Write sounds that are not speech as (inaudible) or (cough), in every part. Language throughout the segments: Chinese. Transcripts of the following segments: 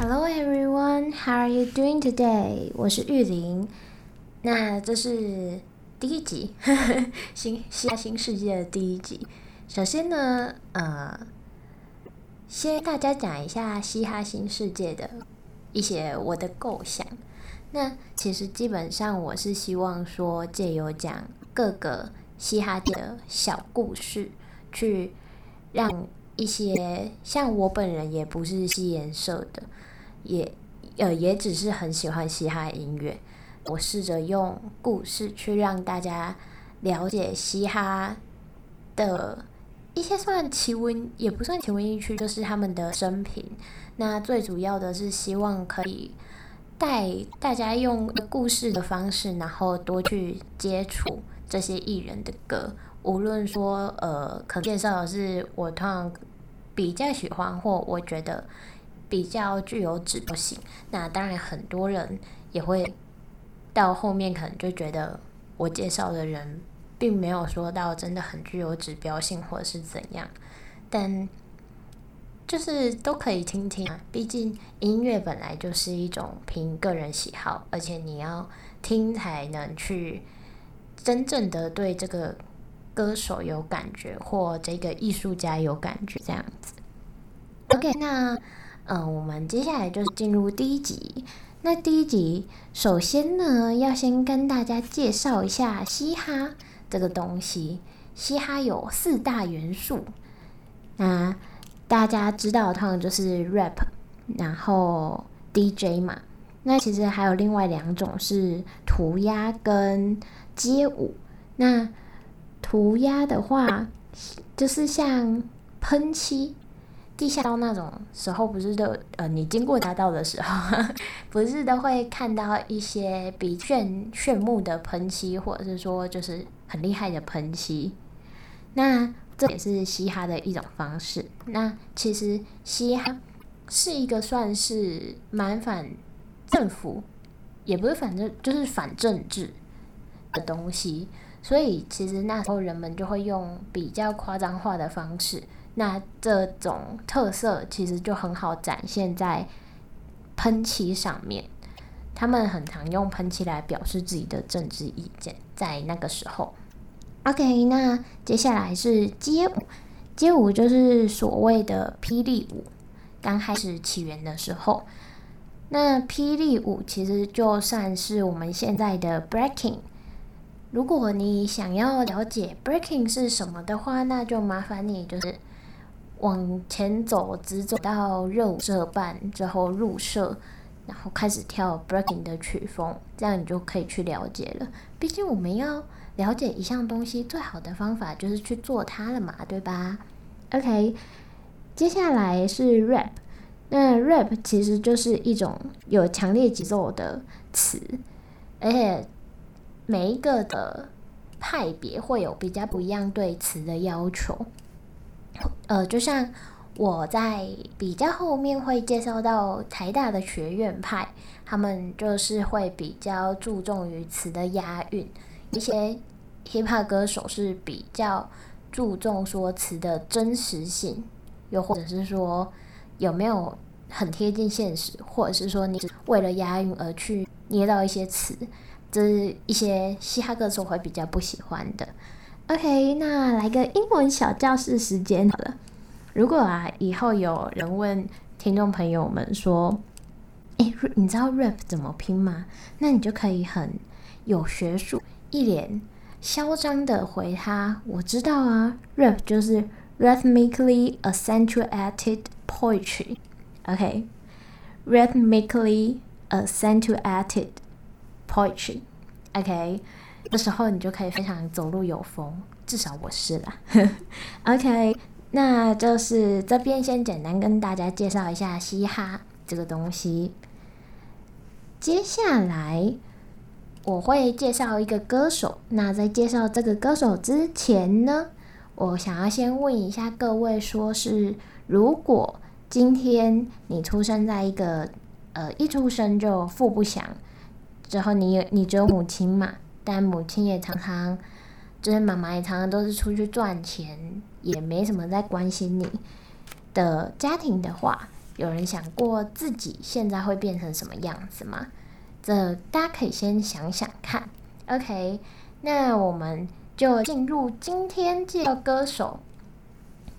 Hello everyone, how are you doing today? 我是玉玲。那这是第一集，呵 (laughs) 呵新嘻哈新世界的第一集。首先呢，呃，先大家讲一下嘻哈新世界的一些我的构想。那其实基本上我是希望说，借由讲各个嘻哈的小故事，去让一些像我本人也不是嘻研社的。也呃，也只是很喜欢嘻哈音乐。我试着用故事去让大家了解嘻哈的一些算奇闻，也不算奇闻异趣，就是他们的生平。那最主要的是希望可以带大家用故事的方式，然后多去接触这些艺人的歌。无论说呃，可介绍的是我通常比较喜欢，或我觉得。比较具有指标性，那当然很多人也会到后面可能就觉得我介绍的人并没有说到真的很具有指标性或者是怎样，但就是都可以听听啊，毕竟音乐本来就是一种凭个人喜好，而且你要听才能去真正的对这个歌手有感觉或这个艺术家有感觉这样子。OK，那。嗯，我们接下来就是进入第一集。那第一集，首先呢，要先跟大家介绍一下嘻哈这个东西。嘻哈有四大元素，那大家知道通常就是 rap，然后 DJ 嘛。那其实还有另外两种是涂鸦跟街舞。那涂鸦的话，就是像喷漆。地下道那种时候，不是都呃，你经过大道的时候，(laughs) 不是都会看到一些比炫炫目的喷漆，或者是说就是很厉害的喷漆。那这也是嘻哈的一种方式。那其实嘻哈是一个算是蛮反政府，也不是反正就是反政治的东西，所以其实那时候人们就会用比较夸张化的方式。那这种特色其实就很好展现在喷漆上面，他们很常用喷漆来表示自己的政治意见，在那个时候。OK，那接下来是街舞，街舞就是所谓的霹雳舞，刚开始起源的时候，那霹雳舞其实就算是我们现在的 breaking。如果你想要了解 breaking 是什么的话，那就麻烦你就是。往前走，直走到热舞社办之后入社，然后开始跳 breaking 的曲风，这样你就可以去了解了。毕竟我们要了解一项东西，最好的方法就是去做它了嘛，对吧？OK，接下来是 rap。那 rap 其实就是一种有强烈节奏的词，而且每一个的派别会有比较不一样对词的要求。呃，就像我在比较后面会介绍到台大的学院派，他们就是会比较注重于词的押韵；一些 hip hop 歌手是比较注重说词的真实性，又或者是说有没有很贴近现实，或者是说你只为了押韵而去捏到一些词，这是一些嘻哈歌手会比较不喜欢的。OK，那来个英文小教室时间好了。如果啊，以后有人问听众朋友们说：“诶，你知道 rap 怎么拼吗？”那你就可以很有学术、一脸嚣张的回他：“我知道啊，rap 就是 rhythmically accentuated poetry。OK，rhythmically accentuated poetry。OK。”这时候你就可以非常走路有风，至少我是啦。(laughs) OK，那就是这边先简单跟大家介绍一下嘻哈这个东西。接下来我会介绍一个歌手。那在介绍这个歌手之前呢，我想要先问一下各位，说是如果今天你出生在一个呃一出生就富不详，之后你有你只有母亲嘛？但母亲也常常，就是妈妈也常常都是出去赚钱，也没什么在关心你的家庭的话，有人想过自己现在会变成什么样子吗？这大家可以先想想看。OK，那我们就进入今天介绍歌手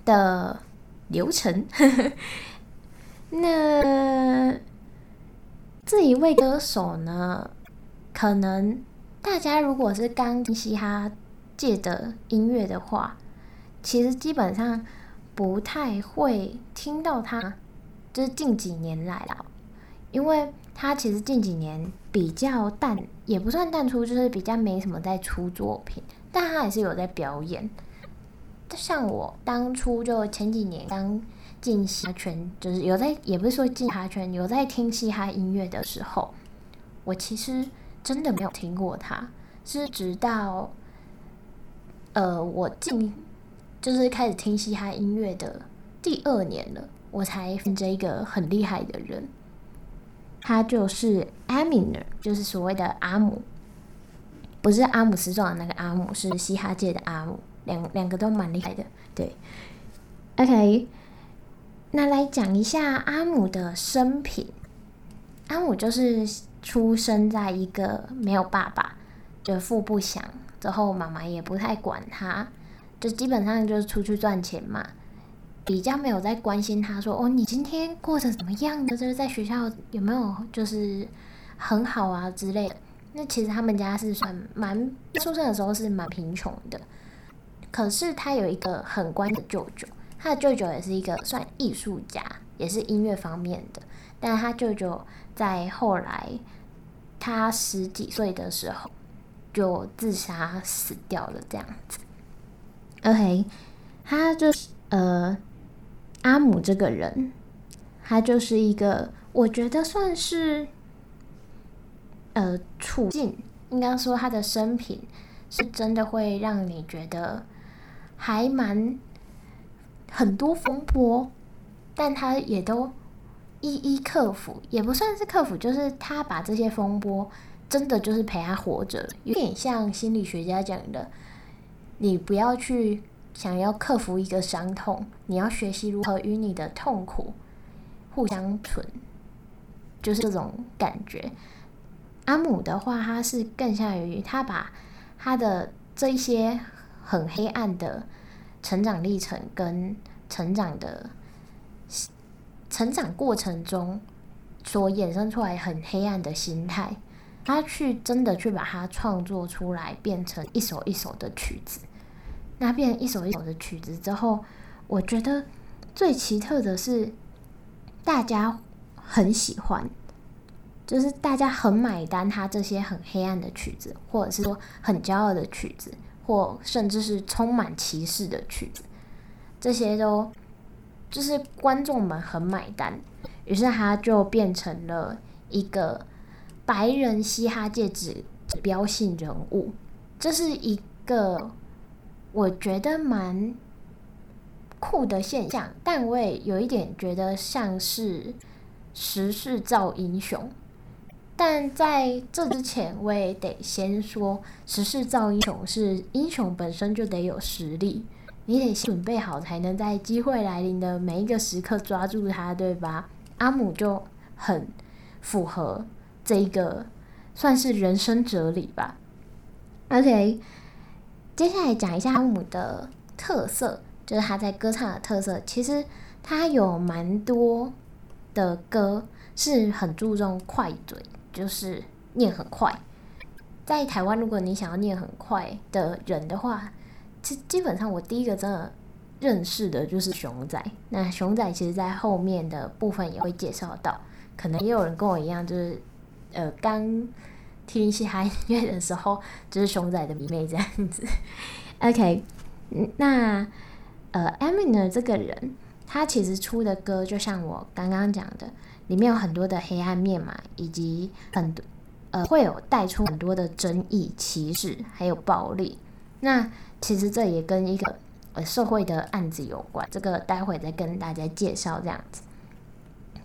的流程。(laughs) 那这一位歌手呢，可能大家如果是刚听嘻哈界的音乐的话，其实基本上不太会听到他。就是近几年来了，因为他其实近几年比较淡，也不算淡出，就是比较没什么在出作品，但他还是有在表演。像我当初就前几年刚进嘻哈圈，就是有在，也不是说进嘻哈圈，有在听嘻哈音乐的时候，我其实真的没有听过他，是直到呃我进就是开始听嘻哈音乐的第二年了。我才分这一个很厉害的人，他就是 Eminem，就是所谓的阿姆，不是阿姆斯壮的那个阿姆，是嘻哈界的阿姆，两两个都蛮厉害的。对，OK，那来讲一下阿姆的生平。阿姆就是出生在一个没有爸爸，就父不详，之后妈妈也不太管他，就基本上就是出去赚钱嘛。比较没有在关心他，说：“哦，你今天过得怎么样的？就是在学校有没有就是很好啊之类的。”那其实他们家是算蛮出生的时候是蛮贫穷的，可是他有一个很乖的舅舅，他的舅舅也是一个算艺术家，也是音乐方面的。但他舅舅在后来他十几岁的时候就自杀死掉了，这样子。OK，他就是呃。阿姆这个人，他就是一个，我觉得算是，呃，处境应该说他的生平是真的会让你觉得还蛮很多风波，但他也都一一克服，也不算是克服，就是他把这些风波真的就是陪他活着，有点像心理学家讲的，你不要去。想要克服一个伤痛，你要学习如何与你的痛苦互相存，就是这种感觉。阿姆的话，他是更像于他把他的这一些很黑暗的成长历程跟成长的成长过程中所衍生出来很黑暗的心态，他去真的去把它创作出来，变成一首一首的曲子。那变成一首一首的曲子之后，我觉得最奇特的是，大家很喜欢，就是大家很买单他这些很黑暗的曲子，或者是说很骄傲的曲子，或甚至是充满歧视的曲子，这些都就是观众们很买单，于是他就变成了一个白人嘻哈界指指标性人物，这是一个。我觉得蛮酷的现象，但我也有一点觉得像是时势造英雄。但在这之前，我也得先说，时势造英雄是英雄本身就得有实力，你得准备好，才能在机会来临的每一个时刻抓住它，对吧？阿姆就很符合这一个算是人生哲理吧。OK。接下来讲一下阿姆的特色，就是他在歌唱的特色。其实他有蛮多的歌是很注重快嘴，就是念很快。在台湾，如果你想要念很快的人的话，其基本上我第一个真的认识的就是熊仔。那熊仔其实在后面的部分也会介绍到，可能也有人跟我一样，就是呃刚。听嘻哈音乐的时候，就是熊仔的迷妹这样子。(laughs) OK，那呃，Emine 这个人，他其实出的歌，就像我刚刚讲的，里面有很多的黑暗面嘛，以及很多呃会有带出很多的争议、歧视，还有暴力。那其实这也跟一个呃社会的案子有关，这个待会再跟大家介绍这样子。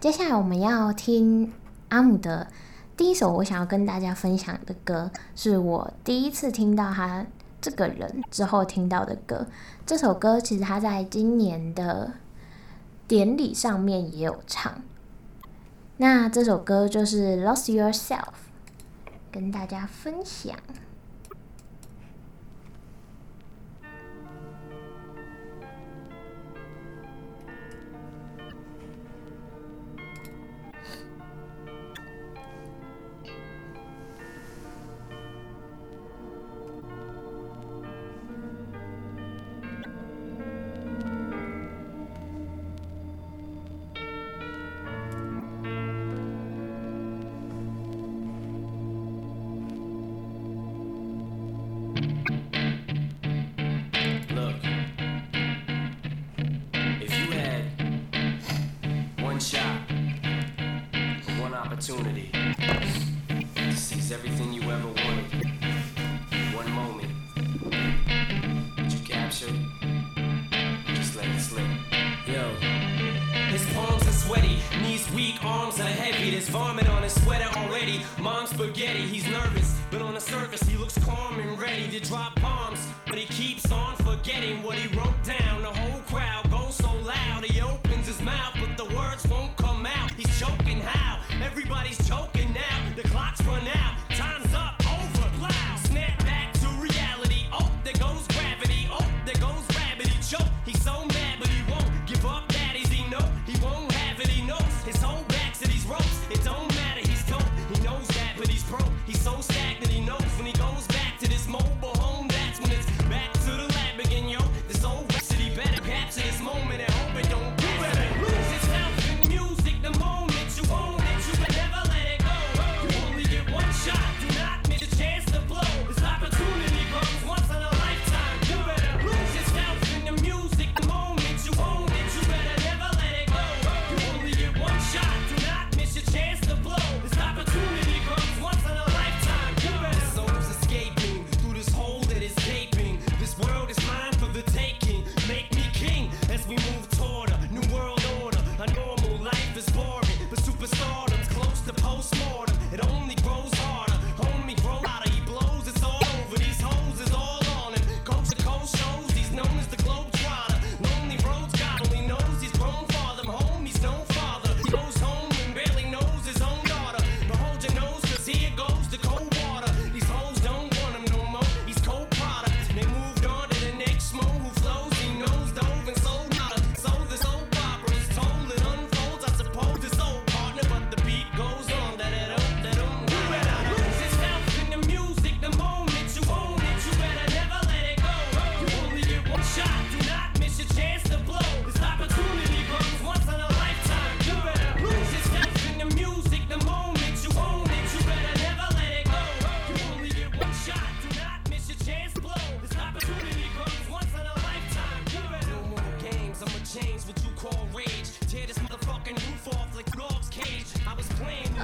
接下来我们要听阿姆的。第一首我想要跟大家分享的歌，是我第一次听到他这个人之后听到的歌。这首歌其实他在今年的典礼上面也有唱，那这首歌就是《Lost Yourself》，跟大家分享。opportunity to seize everything you ever wanted. One moment that you captured, just let it slip. Yo. His palms are sweaty, knees weak, arms are heavy. There's vomit on his sweater already. Mom's spaghetti, he's nervous.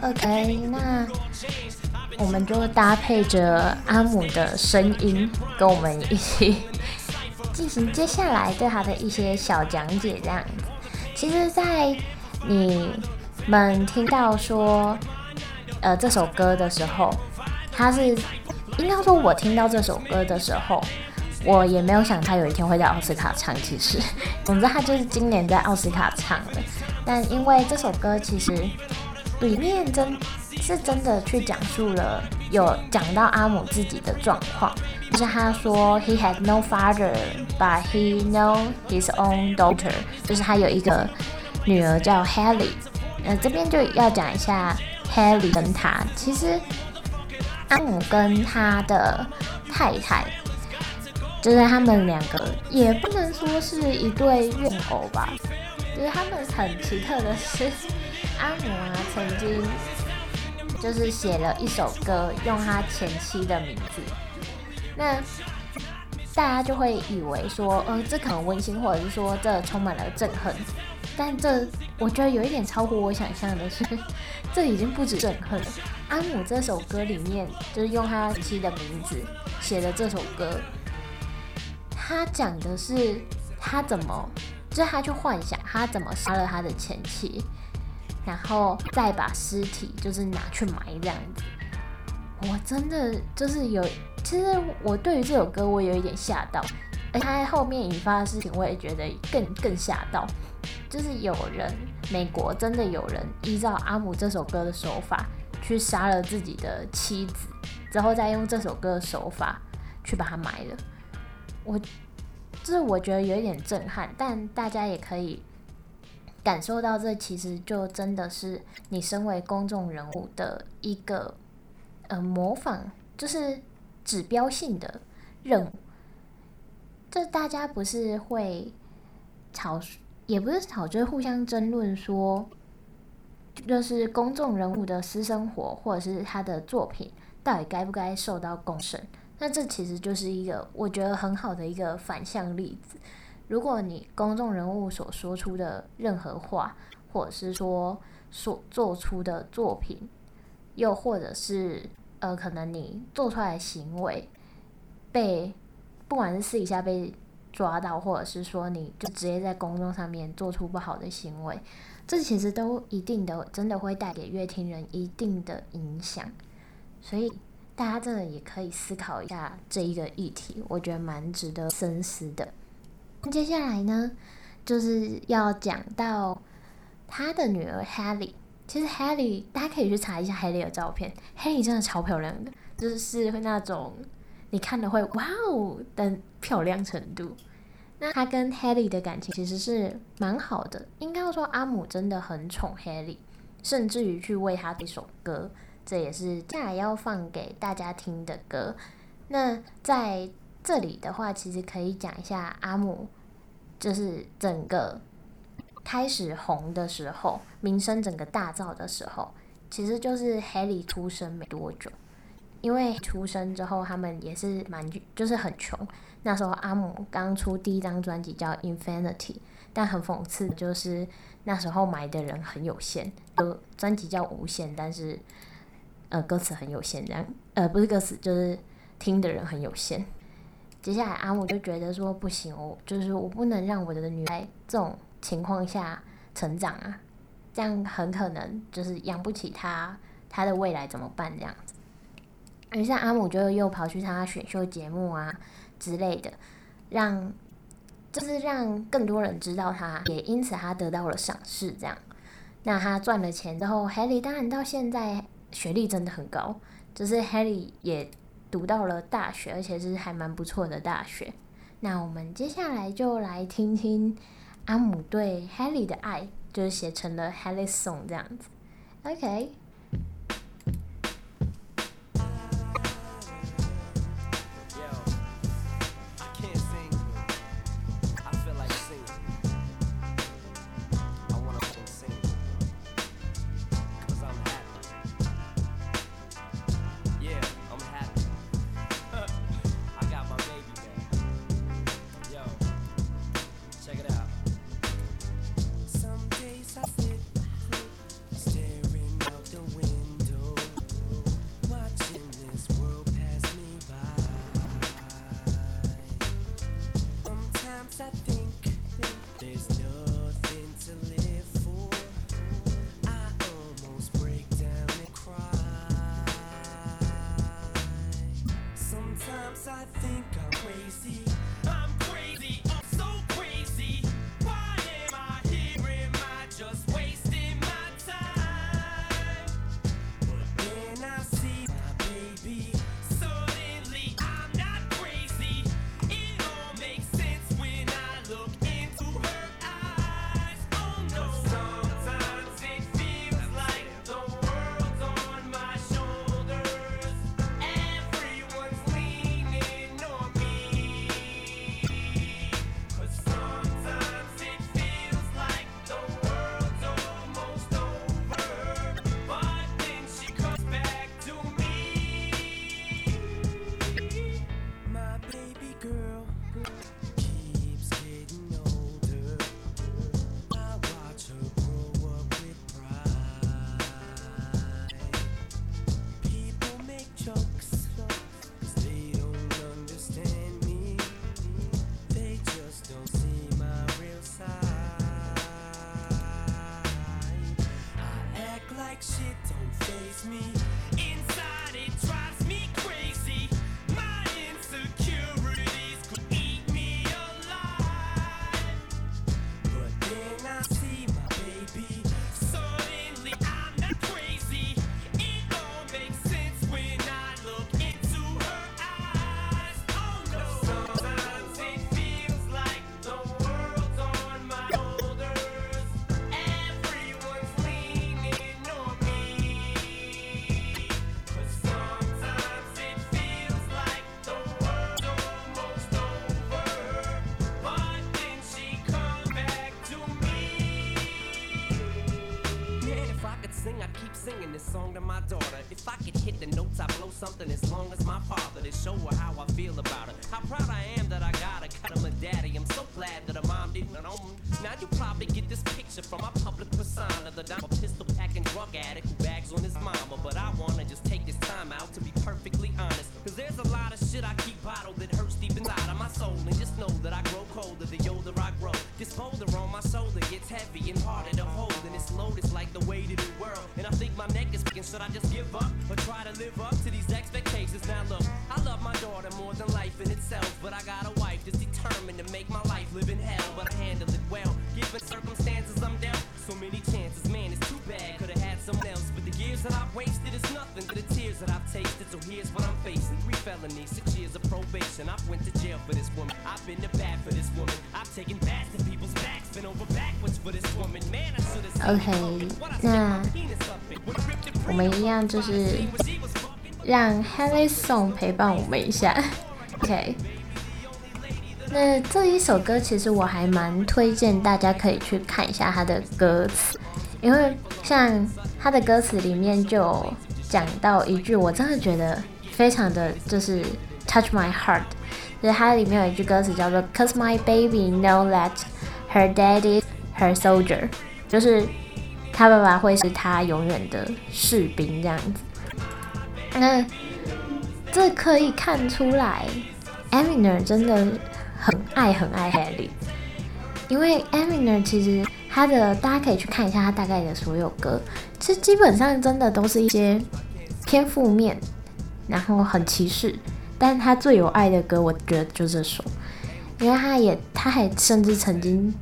OK，那我们就搭配着阿姆的声音，跟我们一起进行接下来对他的一些小讲解。这样子，其实，在你们听到说呃这首歌的时候，他是应该说，我听到这首歌的时候，我也没有想他有一天会在奥斯卡唱。其实，总之他就是今年在奥斯卡唱的。但因为这首歌其实。里面真是真的去讲述了，有讲到阿姆自己的状况，就是他说 he had no father but he know his own daughter，就是他有一个女儿叫 Haley，呃，这边就要讲一下 Haley 跟他，其实阿姆跟他的太太，就是他们两个也不能说是一对怨偶吧，就是他们很奇特的是。阿姆啊，曾经就是写了一首歌，用他前妻的名字。那大家就会以为说，呃，这可能温馨，或者是说这充满了憎恨。但这我觉得有一点超乎我想象的是，(laughs) 这已经不止憎恨了。阿姆这首歌里面，就是用他前妻的名字写的这首歌，他讲的是他怎么，就是他去幻想他怎么杀了他的前妻。然后再把尸体就是拿去埋这样子，我真的就是有，其实我对于这首歌我有一点吓到，而他后面引发的事情我也觉得更更吓到，就是有人美国真的有人依照阿姆这首歌的手法去杀了自己的妻子，之后再用这首歌的手法去把它埋了。我这我觉得有一点震撼，但大家也可以感受到，这其实就真的是你身为公众人物的一个呃模仿，就是指标性的任务。这大家不是会吵，也不是吵，就是互相争论说，就是公众人物的私生活或者是他的作品到底该不该受到公审。那这其实就是一个我觉得很好的一个反向例子。如果你公众人物所说出的任何话，或者是说所做出的作品，又或者是呃，可能你做出来的行为被不管是私底下被抓到，或者是说你就直接在公众上面做出不好的行为，这其实都一定的真的会带给乐听人一定的影响，所以。大家真的也可以思考一下这一个议题，我觉得蛮值得深思的。接下来呢，就是要讲到他的女儿 Hailey。其实 Hailey，大家可以去查一下 Hailey 的照片，Hailey 真的超漂亮的，就是会那种你看了会哇哦的漂亮程度。那他跟 Hailey 的感情其实是蛮好的，应该说阿姆真的很宠 Hailey，甚至于去为他这首歌。这也是接下来要放给大家听的歌。那在这里的话，其实可以讲一下阿姆，就是整个开始红的时候，名声整个大噪的时候，其实就是 Haley 出生没多久。因为出生之后，他们也是蛮就是很穷。那时候阿姆刚出第一张专辑叫《Infinity》，但很讽刺的就是那时候买的人很有限，就专辑叫《无限》，但是。呃，歌词很有限，这样呃，不是歌词，就是听的人很有限。接下来阿姆就觉得说不行，我就是我不能让我的女儿这种情况下成长啊，这样很可能就是养不起她，她的未来怎么办？这样子。于是阿姆就又跑去参加选秀节目啊之类的，让就是让更多人知道他，也因此他得到了赏识。这样，那他赚了钱之后，Hailey 当然到现在。学历真的很高，就是 Hailey 也读到了大学，而且是还蛮不错的大学。那我们接下来就来听听阿姆对 Haley 的爱，就是写成了 Hailey Song 这样子。OK。This boulder on my shoulder gets heavy and harder to hold. And it's loaded like the weight of the world. And I think my neck is picking. Should I just give up or try to live up to these expectations? Now look, I love my daughter more than life in itself. But I got a wife that's determined to make my life live in hell. But I handle it well. Given circumstances I'm down. so many chances. Man, it's too bad. Could've had someone else. But the years that I've wasted is nothing to the tears that I've tasted. So here's what I'm facing. Three felonies, six years of probation. I've went to jail for this woman. I've been to bat for this woman. I've taken bats OK，那我们一样就是让 Haley Song 陪伴我们一下。(laughs) OK，那这一首歌其实我还蛮推荐大家可以去看一下它的歌词，因为像它的歌词里面就讲到一句，我真的觉得非常的就是 touch my heart，就是它里面有一句歌词叫做 "Cause my baby know that her daddy her soldier"，就是他爸爸会是他永远的士兵这样子。那这可以看出来 e m i n e r 真的很爱很爱 Haley，因为 e m i n e r 其实他的大家可以去看一下他大概的所有歌，其实基本上真的都是一些偏负面，然后很歧视，但他最有爱的歌，我觉得就这首，因为他也他还甚至曾经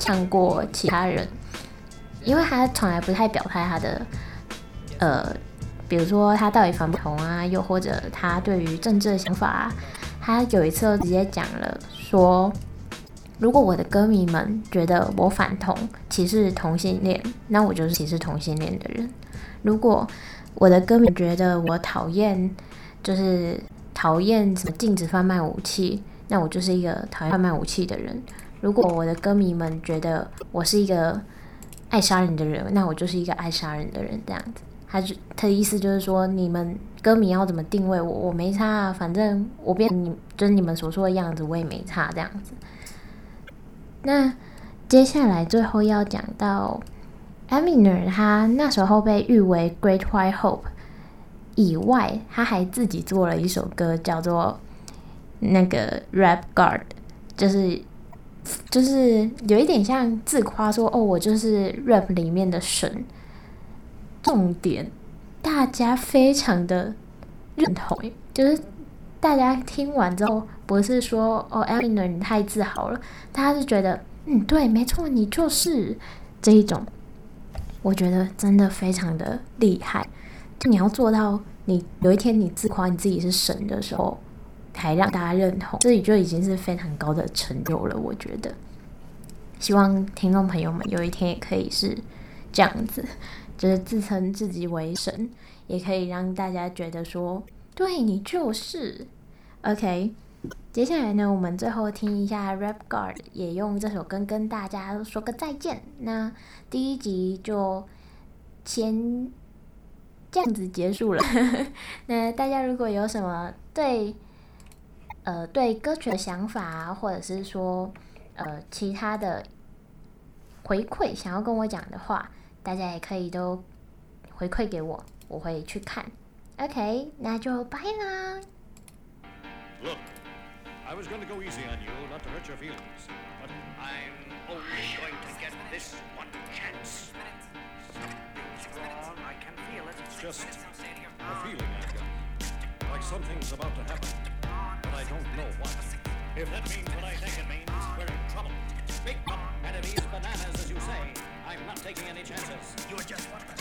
呛过其他人，因为他从来不太表态他的呃。比如说他到底反不同啊，又或者他对于政治的想法啊，他有一次直接讲了说，如果我的歌迷们觉得我反同、歧视同性恋，那我就是歧视同性恋的人；如果我的歌迷觉得我讨厌，就是讨厌什么禁止贩卖武器，那我就是一个讨厌贩卖武器的人；如果我的歌迷们觉得我是一个爱杀人的人，那我就是一个爱杀人的人，这样子。他就他的意思就是说，你们歌迷要怎么定位我，我没差啊，反正我变你就是你们所说的样子，我也没差这样子。那接下来最后要讲到，Eminem 他那时候被誉为 Great White Hope 以外，他还自己做了一首歌，叫做那个 Rap God，就是就是有一点像自夸说，哦，我就是 Rap 里面的神。重点，大家非常的认同，就是大家听完之后，不是说哦，Eminem 你太自豪了，大家是觉得，嗯，对，没错，你就是这一种。我觉得真的非常的厉害，就你要做到，你有一天你自夸你自己是神的时候，还让大家认同，这里就已经是非常高的成就了。我觉得，希望听众朋友们有一天也可以是这样子。就是自称自己为神，也可以让大家觉得说，对，你就是 OK。接下来呢，我们最后听一下 Rap Guard 也用这首歌跟大家说个再见。那第一集就先这样子结束了。(laughs) 那大家如果有什么对呃对歌曲的想法，或者是说呃其他的回馈想要跟我讲的话。大家也可以都回馈给我，我会去看。OK，那就拜啦。Look, I was going to go easy on you, not to hurt your feelings, but I'm only going to get this one chance. Strong, I can feel it. It's just a feeling I've got, like something's about to happen, but I don't know what. If that means what I think it means, we're in trouble. Big up enemies, bananas, as you say. Taking any chances. You're just one of a.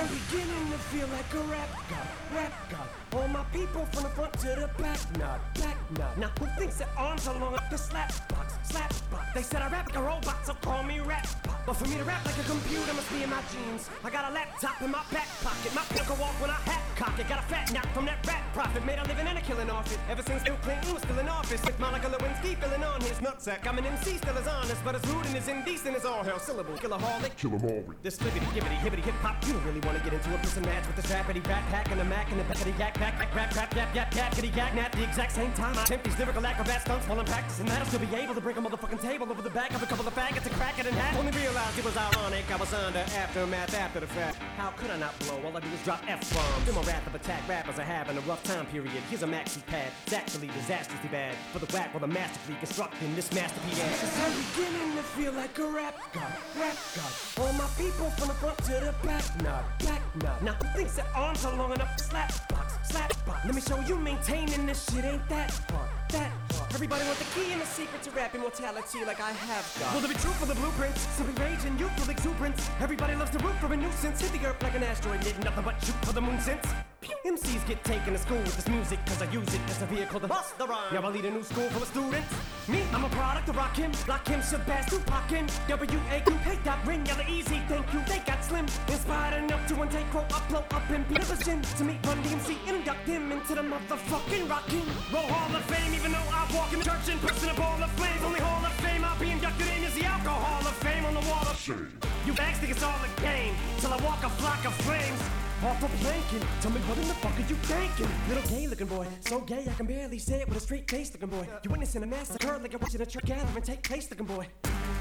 I'm beginning to feel like a rap god, rap god. All my people from the front to the back, nod, back nod. Now who thinks their arms are long enough to slap box, slap box? They said I rap like a robot, so call me rap. But for me to rap like a computer must be in my genes. I got a laptop in my back pocket, my go off when I hat cock it. Got a fat knock from that rap profit, made a living and a killing off it. Ever since Bill Clinton was still in office, with Monica Lewinsky filling on his nutsack. I'm an MC, still as honest, but as rude and as indecent as all hell. Syllable, killaholic. Kill 'em all. This flippity, gibbity, hibbity, hip hop. You don't really wanna get into a piss and match with this rapidy rap pack and the Mac and the backity yak back, back, rap, rap, yap, yap, yap, kitty yak, nap. The exact same time I attempt these lyrical acrobat stunts while I'm practicing that. I'll still be able to break a motherfucking table over the back of a couple of faggots and crack it in half. Only realized it was ironic. I was under aftermath after the fact. How could I not blow? All I do is drop F bombs. Then my wrath of attack rappers are having a rough time period. Here's a maxi pad. It's actually disastrously bad for the whack while the masterfully constructing this masterpiece. Cause I'm beginning to feel like a rap god, rap god. All my people from the front to the back, nod, back nod. Now who thinks their arms are long enough to slap box, slap box? Let me show you maintaining this shit ain't that hard, that hard. Everybody want the key and the secret to rap immortality like I have got. Will there be truth for the blueprints? Simply rage and youthful exuberance. Everybody loves to root for a nuisance. Hit the earth like an asteroid, did nothing but shoot for the moon since. MCs get taken to school with this music cause I use it as a vehicle to bust the rhyme. Yeah, I lead a new school full of students. Me, I'm a product of Rock him, Lock him, Shabazz, Tupac him, W-A-Q, hey, ring, yellow, easy, thank you, they got slim. Inspired enough to one take, quote, upload, up in position to meet Run DMC and induct him into the motherfucking rockin' Roll Hall of Fame, even though I walk in the church and person a ball of flames. Only Hall of Fame I'll be inducted in is the Alcohol of Fame on the wall of Shame. you bags think it's all a game till I walk a flock of flames. Off a planking, tell me what in the fuck are you thinking? Little gay looking boy, so gay I can barely say it with a straight face looking boy. You witnessing a massacre like you're watching a church gathering take place looking boy.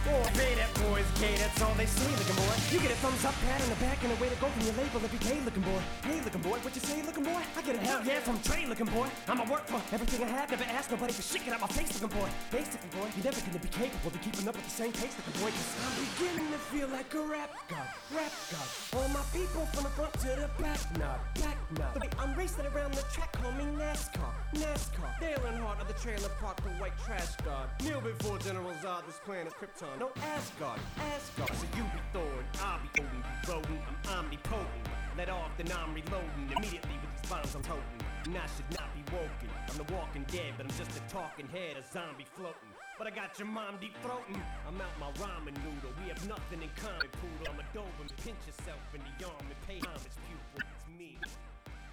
Boy, hey, that boy's gay, that's all they say looking boy. You get a thumbs up, pat on the back, and a way to go from your label you gay looking boy. Hey looking boy, what you say looking boy? I get a hell yeah from Trey looking boy. I'ma work for everything I have, never ask nobody for shit, get out my face looking boy. Face looking boy, you're never gonna be capable of keeping up with the same pace looking boy. Cause I'm beginning to feel like a rap god, rap god. All my people from the front to the back, nod, back nod. The way I'm racing around the track, call me NASCAR, NASCAR. Dale Earnhardt of the trailer park, the white trash god. Kneel before General Zod, this planet Krypton. No Asgard, Asgard. So you be Thor, I'll be Odin, be rodent. I'm omnipotent. Let off, then I'm reloading. Immediately with these bombs I'm toting. And I should not be woken. I'm the walking dead, but I'm just a talking head, a zombie floating. But I got your mom deep throating. I'm out my ramen noodle. We have nothing in common, poodle. I'm a Doberman. Pinch yourself in the arm and pay homage, pupil. It's me.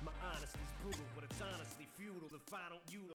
My honesty's brutal, but it's honestly futile if I don't utilize.